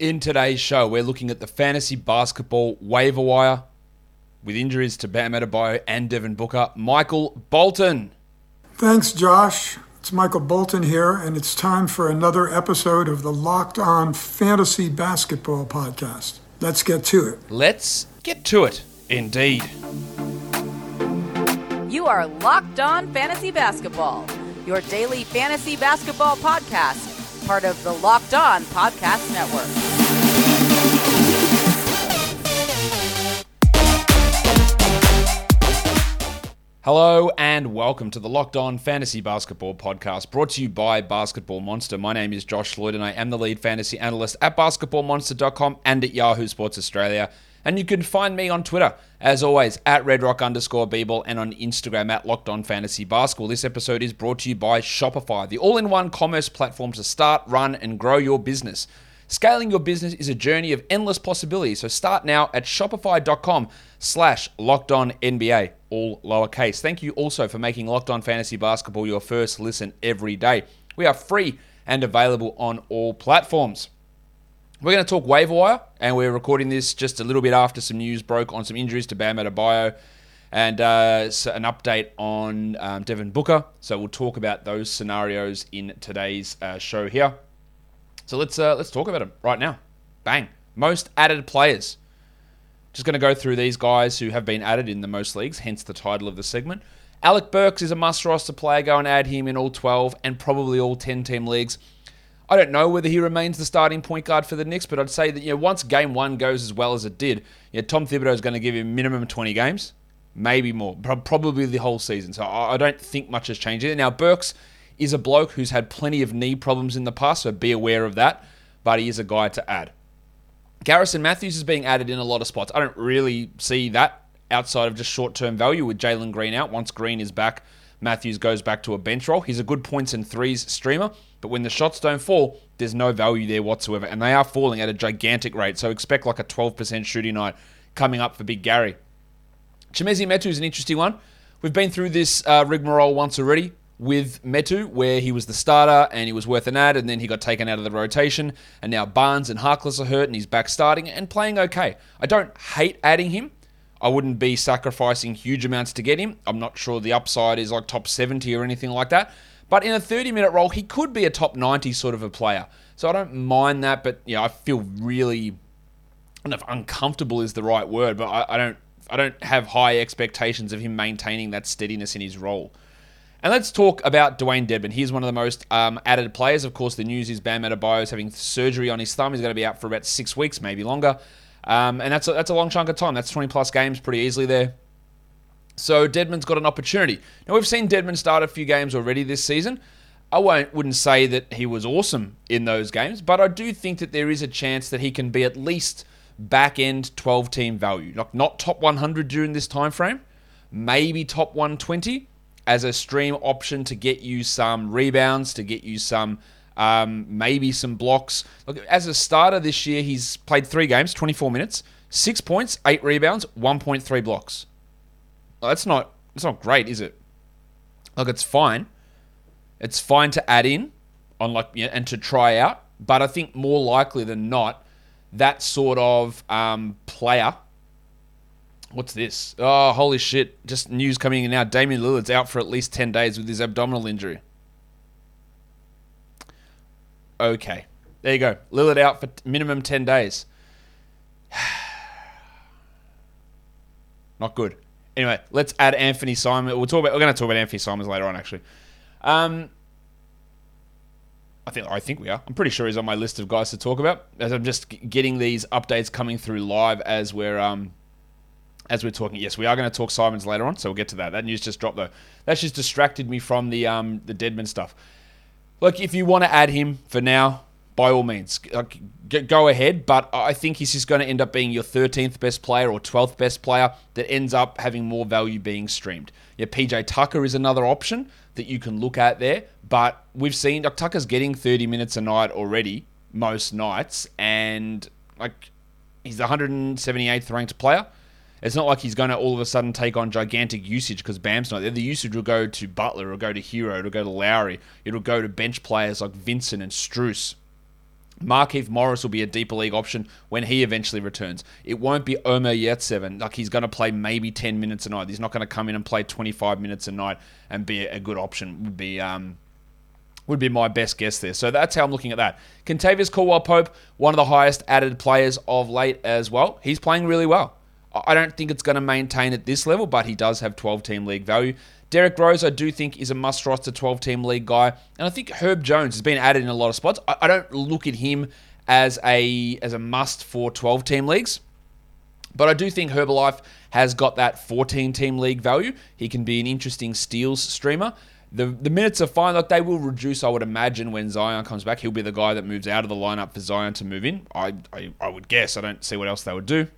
In today's show, we're looking at the fantasy basketball waiver wire with injuries to Bam Adebayo and Devin Booker. Michael Bolton. Thanks, Josh. It's Michael Bolton here, and it's time for another episode of the Locked On Fantasy Basketball Podcast. Let's get to it. Let's get to it, indeed. You are Locked On Fantasy Basketball, your daily fantasy basketball podcast, part of the Locked On Podcast Network. Hello and welcome to the Locked On Fantasy Basketball Podcast brought to you by Basketball Monster. My name is Josh Lloyd and I am the lead fantasy analyst at basketballmonster.com and at Yahoo Sports Australia. And you can find me on Twitter, as always, at redrock underscore bball and on Instagram at Locked On Fantasy Basketball. This episode is brought to you by Shopify, the all in one commerce platform to start, run, and grow your business. Scaling your business is a journey of endless possibilities. So start now at shopify.com slash locked on NBA, all lowercase. Thank you also for making Locked On Fantasy Basketball your first listen every day. We are free and available on all platforms. We're going to talk waiver wire, and we're recording this just a little bit after some news broke on some injuries to Bam Adebayo and uh, an update on um, Devin Booker. So we'll talk about those scenarios in today's uh, show here. So let's uh, let's talk about them right now. Bang. Most added players. Just going to go through these guys who have been added in the most leagues, hence the title of the segment. Alec Burks is a must roster player. Go and add him in all 12 and probably all 10 team leagues. I don't know whether he remains the starting point guard for the Knicks, but I'd say that you know once game one goes as well as it did, you know, Tom Thibodeau is going to give him minimum 20 games, maybe more, probably the whole season. So I don't think much has changed. Now Burks is a bloke who's had plenty of knee problems in the past, so be aware of that. But he is a guy to add. Garrison Matthews is being added in a lot of spots. I don't really see that outside of just short term value with Jalen Green out. Once Green is back, Matthews goes back to a bench role. He's a good points and threes streamer, but when the shots don't fall, there's no value there whatsoever. And they are falling at a gigantic rate. So expect like a 12% shooting night coming up for Big Gary. Chimezie Metu is an interesting one. We've been through this uh, rigmarole once already with Metu, where he was the starter and he was worth an ad, and then he got taken out of the rotation. And now Barnes and Harkless are hurt, and he's back starting and playing okay. I don't hate adding him. I wouldn't be sacrificing huge amounts to get him. I'm not sure the upside is like top 70 or anything like that. But in a 30 minute role, he could be a top 90 sort of a player. So I don't mind that, but yeah, I feel really, I don't know if uncomfortable is the right word, but I, I don't I don't have high expectations of him maintaining that steadiness in his role. And let's talk about Dewayne Dedmon. He's one of the most um, added players. Of course, the news is Bam Adebayo is having surgery on his thumb. He's going to be out for about six weeks, maybe longer. Um, and that's a, that's a long chunk of time. That's 20 plus games pretty easily there. So Dedmon's got an opportunity. Now, we've seen Dedmon start a few games already this season. I won't, wouldn't say that he was awesome in those games, but I do think that there is a chance that he can be at least back end 12 team value. Not, not top 100 during this time frame, maybe top 120 as a stream option to get you some rebounds, to get you some um, maybe some blocks. Look, as a starter this year, he's played three games, 24 minutes, six points, eight rebounds, 1.3 blocks. Well, that's not that's not great, is it? Look, it's fine. It's fine to add in on like and to try out, but I think more likely than not, that sort of um, player What's this? Oh, holy shit. Just news coming in now. Damian Lillard's out for at least 10 days with his abdominal injury. Okay. There you go. Lillard out for minimum 10 days. Not good. Anyway, let's add Anthony Simon. We'll talk about. We're going to talk about Anthony Simons later on, actually. Um, I think I think we are. I'm pretty sure he's on my list of guys to talk about. As I'm just getting these updates coming through live as we're um, as we're talking. Yes, we are going to talk Simons later on, so we'll get to that. That news just dropped though. That's just distracted me from the um, the Dedmon stuff. Look, if you want to add him for now, by all means, like, go ahead. But I think he's just going to end up being your 13th best player or 12th best player that ends up having more value being streamed. Yeah, PJ Tucker is another option that you can look at there. But we've seen like, Tucker's getting 30 minutes a night already, most nights, and like he's the 178th ranked player. It's not like he's going to all of a sudden take on gigantic usage because Bam's not there. The usage will go to Butler, it'll go to Herro, it'll go to Lowry, it'll go to bench players like Vincent and Strus. Markieff Morris will be a deeper league option when he eventually returns. It won't be Omer Yurtseven. Like he's going to play maybe 10 minutes a night. He's not going to come in and play 25 minutes a night and be a good option. Would be um, would be my best guess there. So that's how I'm looking at that. Kentavious Caldwell Pope, one of the highest added players of late as well. He's playing really well. I don't think it's going to maintain at this level, but he does have 12 team league value. Derrick Rose, I do think, is a must roster 12 team league guy. And I think Herb Jones has been added in a lot of spots. I, I don't look at him as a as a must for 12 team leagues. But I do think Herbalife has got that 14 team league value. He can be an interesting steals streamer. The, the minutes are fine. Like they will reduce, I would imagine, when Zion comes back. He'll be the guy that moves out of the lineup for Zion to move in. I, I, I would guess. I don't see what else they would do.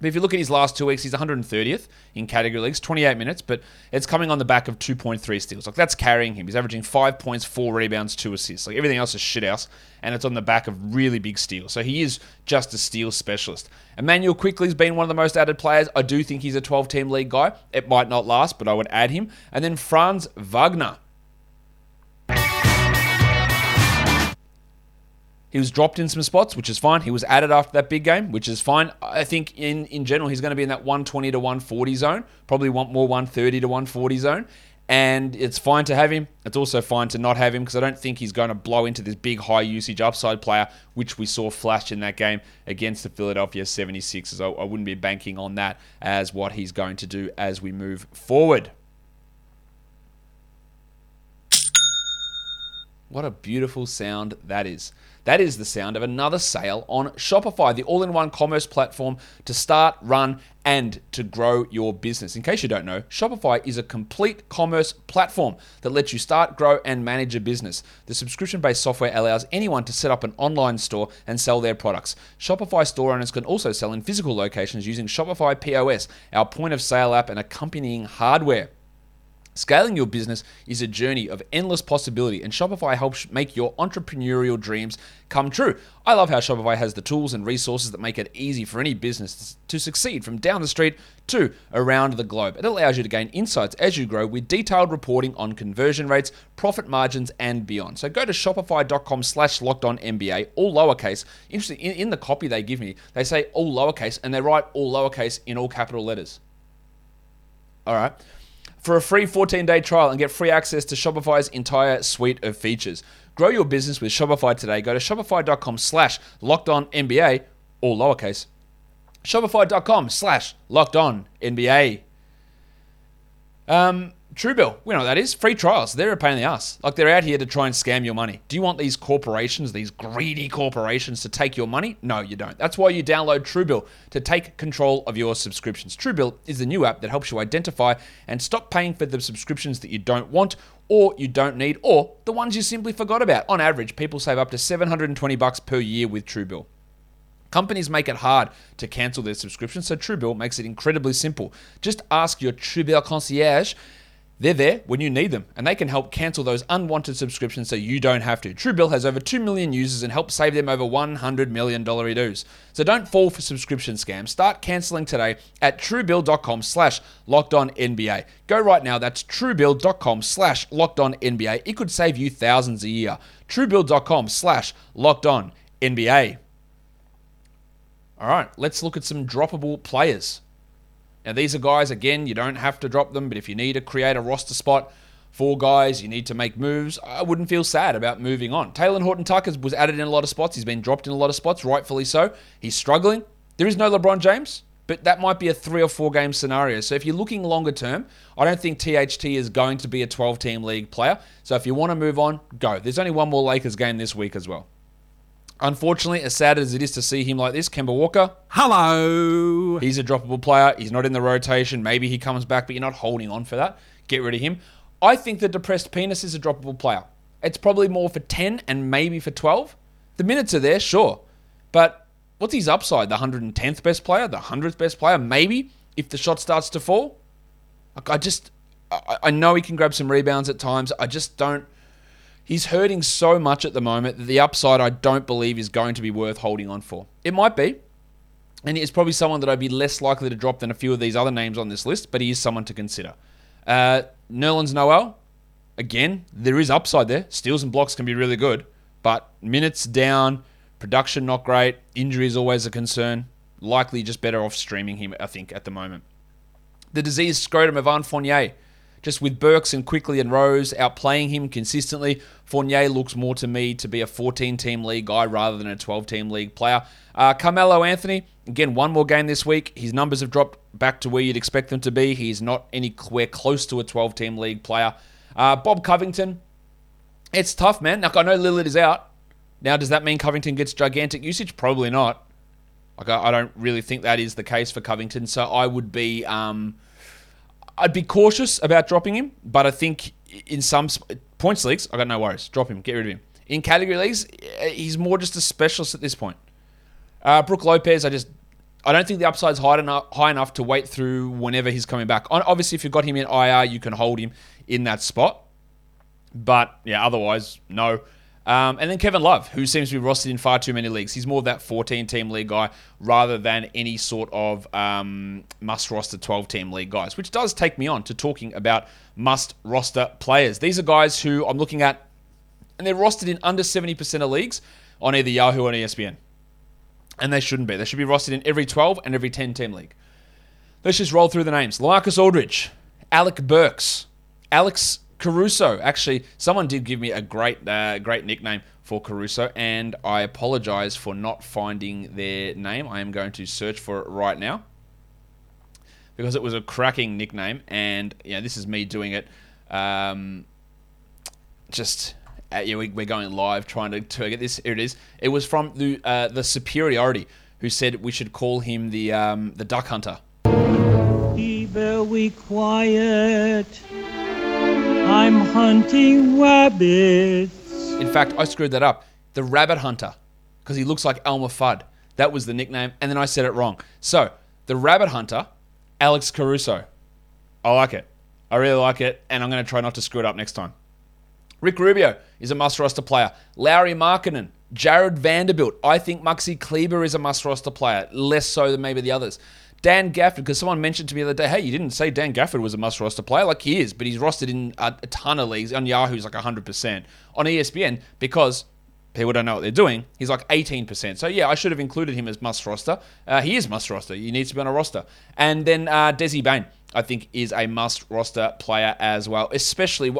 But if you look at his last two weeks, he's 130th in category leagues, 28 minutes, but it's coming on the back of 2.3 steals. Like that's carrying him. He's averaging five points, four rebounds, two assists. Like everything else is shit house, and it's on the back of really big steals. So he is just a steal specialist. Immanuel Quickley's been one of the most added players. I do think he's a 12 team league guy. It might not last, but I would add him. And then Franz Wagner. He was dropped in some spots, which is fine. He was added after that big game, which is fine. I think in, in general, he's going to be in that 120 to 140 zone, probably want more 130 to 140 zone. And it's fine to have him. It's also fine to not have him because I don't think he's going to blow into this big high usage upside player, which we saw flash in that game against the Philadelphia 76ers. I, I wouldn't be banking on that as what he's going to do as we move forward. What a beautiful sound that is. That is the sound of another sale on Shopify, the all in one commerce platform to start, run, and to grow your business. In case you don't know, Shopify is a complete commerce platform that lets you start, grow, and manage a business. The subscription based software allows anyone to set up an online store and sell their products. Shopify store owners can also sell in physical locations using Shopify POS, our point of sale app, and accompanying hardware. Scaling your business is a journey of endless possibility, and Shopify helps make your entrepreneurial dreams come true. I love how Shopify has the tools and resources that make it easy for any business to succeed from down the street to around the globe. It allows you to gain insights as you grow with detailed reporting on conversion rates, profit margins, and beyond. So go to shopify.com slash locked on NBA, all lowercase. Interesting, in, in the copy they give me, they say all lowercase, and they write all lowercase in all capital letters. All right for a free 14 day trial and get free access to Shopify's entire suite of features. Grow your business with Shopify today. Go to shopify.com slash locked on NBA, all lowercase. Shopify.com slash locked on NBA. Um, Truebill, we know what that is. Free trials. They're a pain in the ass. Like they're out here to try and scam your money. Do you want these corporations, these greedy corporations, to take your money? No, you don't. That's why you download Truebill to take control of your subscriptions. Truebill is the new app that helps you identify and stop paying for the subscriptions that you don't want or you don't need or the ones you simply forgot about. On average, people save up to 720 bucks per year with Truebill. Companies make it hard to cancel their subscriptions, so Truebill makes it incredibly simple. Just ask your Truebill concierge they're there when you need them, and they can help cancel those unwanted subscriptions so you don't have to. Truebill has over 2 million users and helps save them over $100 million dues. So don't fall for subscription scams. Start canceling today at truebill.com slash NBA. Go right now, that's truebill.com slash NBA. It could save you thousands a year. truebill.com slash NBA. All right, let's look at some droppable players. Now, these are guys, again, you don't have to drop them, but if you need to create a roster spot for guys, you need to make moves, I wouldn't feel sad about moving on. Talen Horton Tucker was added in a lot of spots. He's been dropped in a lot of spots, rightfully so. He's struggling. There is no LeBron James, but that might be a three or four game scenario. So if you're looking longer term, I don't think THT is going to be a 12 team league player. So if you want to move on, go. There's only one more Lakers game this week as well. Unfortunately, as sad as it is to see him like this, Kemba Walker. Hello. He's a droppable player. He's not in the rotation. Maybe he comes back, but you're not holding on for that. Get rid of him. I think the depressed penis is a droppable player. It's probably more for 10 and maybe for 12. The minutes are there, sure. But what's his upside? The 110th best player? The 100th best player? Maybe if the shot starts to fall? Like, I just, I, I know he can grab some rebounds at times. I just don't He's hurting so much at the moment that the upside I don't believe is going to be worth holding on for. It might be, and he's probably someone that I'd be less likely to drop than a few of these other names on this list, but he is someone to consider. Uh, Nerlens Noel, again, there is upside there. Steals and blocks can be really good, but minutes down, production not great, injury is always a concern. Likely just better off streaming him, I think, at the moment. The diseased scrotum of Evan Fournier. Just with Burks and Quickley and Rose outplaying him consistently, Fournier looks more to me to be a 14 team league guy rather than a 12 team league player. Uh, Carmelo Anthony, again, one more game this week. His numbers have dropped back to where you'd expect them to be. He's not anywhere close to a 12 team league player. Uh, Bob Covington, it's tough, man. Like, I know Lillard is out. Now, does that mean Covington gets gigantic usage? Probably not. Like, I, I don't really think that is the case for Covington. So I would be. Um, I'd be cautious about dropping him, but I think in some points leagues, I got no worries. Drop him, get rid of him. In category leagues, eh, he's more just a specialist at this point. Uh, Brook Lopez, I just I don't think the upside's high enough, high enough to wait through whenever he's coming back. Obviously, if you've got him in IR, you can hold him in that spot. But yeah, otherwise, no. Um, and then Kevin Love, who seems to be rostered in far too many leagues. He's more of that 14 team league guy rather than any sort of um, must roster 12 team league guys, which does take me on to talking about must roster players. These are guys who I'm looking at, and they're rostered in under 70% of leagues on either Yahoo or ESPN. And they shouldn't be. They should be rostered in every 12 and every 10 team league. Let's just roll through the names Lamarcus Aldridge, Alec Burks, Alex Caruso. Actually, someone did give me a great, uh, great nickname for Caruso, and I apologize for not finding their name. I am going to search for it right now because it was a cracking nickname, and yeah, this is me doing it. Um, just uh, yeah, we, are going live trying to, to get this. Here it is. It was from the uh, the superiority who said we should call him the um, the duck hunter. Be very quiet. I'm hunting rabbits. In fact, I screwed that up. The Rabbit Hunter, because he looks like Elmer Fudd. That was the nickname, and then I said it wrong. So, the Rabbit Hunter, Alex Caruso. I like it. I really like it, and I'm going to try not to screw it up next time. Rick Rubio is a must roster player. Lauri Markkanen, Jarred Vanderbilt. I think Maxi Kleber is a must roster player, less so than maybe the others. Dan Gafford, because someone mentioned to me the other day, hey, you didn't say Dan Gafford was a must roster player. Like he is, but he's rostered in a, a ton of leagues. On Yahoo's like 100%. On ESPN, because people don't know what they're doing, he's like 18%. So yeah, I should have included him as must roster. Uh, he is must roster. He needs to be on a roster. And then uh, Dessie Bane, I think, is a must roster player as well. Especially,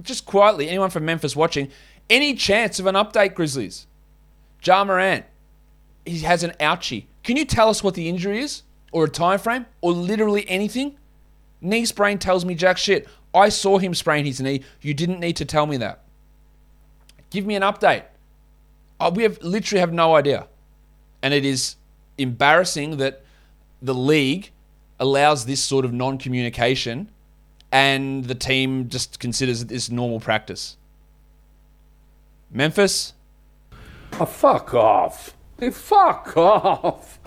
just quietly, anyone from Memphis watching, any chance of an update, Grizzlies? Ja Morant, he has an ouchie. Can you tell us what the injury is? Or a time frame or literally anything, knee sprain tells me jack shit. I saw him sprain his knee. You didn't need to tell me that. Give me an update. Uh, we have literally have no idea. And it is embarrassing that the league allows this sort of non-communication and the team just considers this normal practice. Memphis? Oh, fuck off. Fuck off.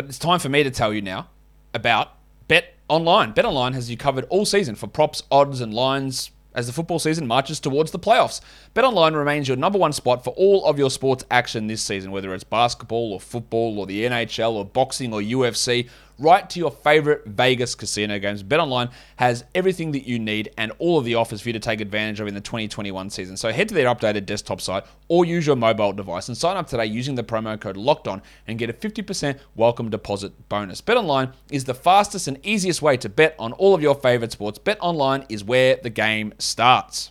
But it's time for me to tell you now about Bet Online. Bet Online has you covered all season for props, odds, and lines as the football season marches towards the playoffs. Bet Online remains your number one spot for all of your sports action this season, whether it's basketball or football or the NHL or boxing or UFC right to your favorite Vegas casino games. BetOnline has everything that you need and all of the offers for you to take advantage of in the 2021 season. So head to their updated desktop site or use your mobile device and sign up today using the promo code Locked On and get a 50% welcome deposit bonus. BetOnline is the fastest and easiest way to bet on all of your favorite sports. BetOnline is where the game starts.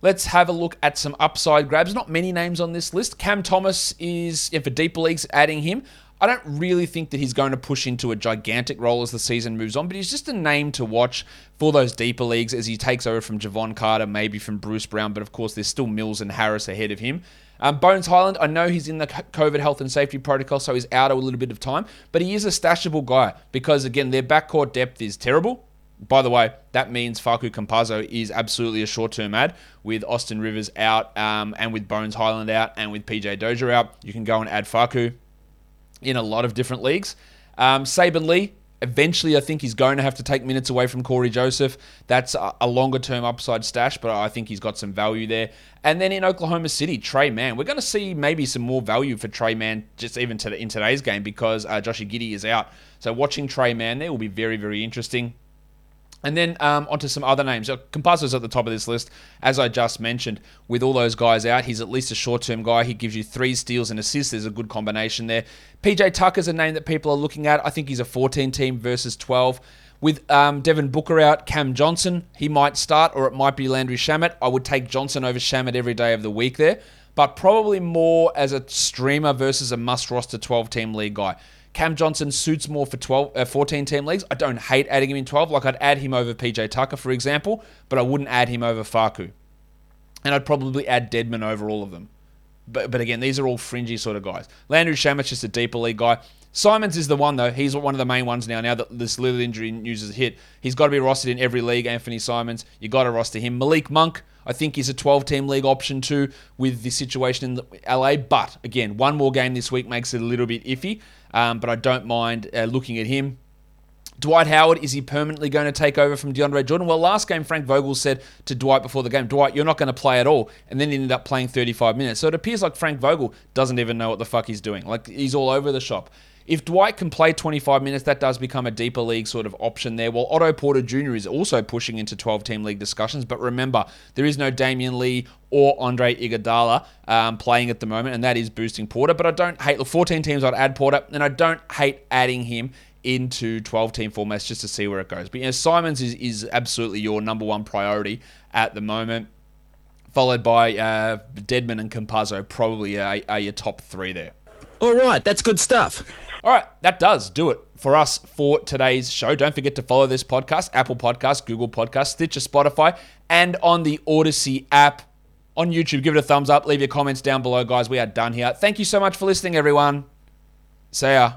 Let's have a look at some upside grabs. Not many names on this list. Cam Thomas is, for deeper leagues, adding him. I don't really think that he's going to push into a gigantic role as the season moves on, but he's just a name to watch for those deeper leagues as he takes over from Jevon Carter, maybe from Bruce Brown, but of course there's still Mills and Harris ahead of him. Um, Bones Hyland, I know he's in the COVID health and safety protocol, so he's out a little bit of time, but he is a stashable guy because, again, their backcourt depth is terrible. By the way, that means Facu Campazzo is absolutely a short term ad with Austin Rivers out um, and with Bones Hyland out and with PJ Dozier out. You can go and add Facu in a lot of different leagues. Um, Saben Lee, eventually I think he's going to have to take minutes away from Cory Joseph. That's a, longer term upside stash, but I think he's got some value there. And then in Oklahoma City, Tre Mann. We're going to see maybe some more value for Tre Mann just even to the, in today's game because uh, Joshie Giddey is out. So watching Tre Mann there will be very, very interesting. And then um, onto some other names. Campazzo's at the top of this list, as I just mentioned. With all those guys out, he's at least a short-term guy. He gives you three steals and assists. There's a good combination there. PJ Tucker's a name that people are looking at. I think he's a 14 team versus 12. With um, Devin Booker out, Cam Johnson, he might start, or it might be Landry Shamet. I would take Johnson over Shamet every day of the week there, but probably more as a streamer versus a must roster 12 team league guy. Cam Johnson suits more for 12, uh, 14 team leagues. I don't hate adding him in 12. Like I'd add him over PJ Tucker, for example, but I wouldn't add him over Facu. And I'd probably add Dedmon over all of them. But, but again, these are all fringy sort of guys. Landry Shamet's just a deeper league guy. Simons is the one though. He's one of the main ones now. Now that this little injury news has hit, he's got to be rostered in every league. Anthony Simons, you got to roster him. Malik Monk, I think he's a 12-team league option too with the situation in LA. But again, one more game this week makes it a little bit iffy. Um, but I don't mind uh, looking at him. Dwight Howard, is he permanently going to take over from DeAndre Jordan? Well, last game, Frank Vogel said to Dwight before the game, Dwight, you're not going to play at all. And then he ended up playing 35 minutes. So it appears like Frank Vogel doesn't even know what the fuck he's doing. Like, he's all over the shop. If Dwight can play 25 minutes, that does become a deeper league sort of option there. While Otto Porter Jr. is also pushing into 12 team league discussions. But remember, there is no Damion Lee or Andre Iguodala um, playing at the moment, and that is boosting Porter. But I don't hate the 14 teams. I'd add Porter, and I don't hate adding him into 12 team formats just to see where it goes. But you know, Simons is, is absolutely your number one priority at the moment, followed by uh, Dedmon and Campazzo, probably are, are your top three there. All right, that's good stuff. All right, that does do it for us for today's show. Don't forget to follow this podcast, Apple Podcast, Google Podcast, Stitcher, Spotify, and on the Odyssey app. On YouTube, give it a thumbs up, leave your comments down below, guys. We are done here. Thank you so much for listening, everyone. See ya.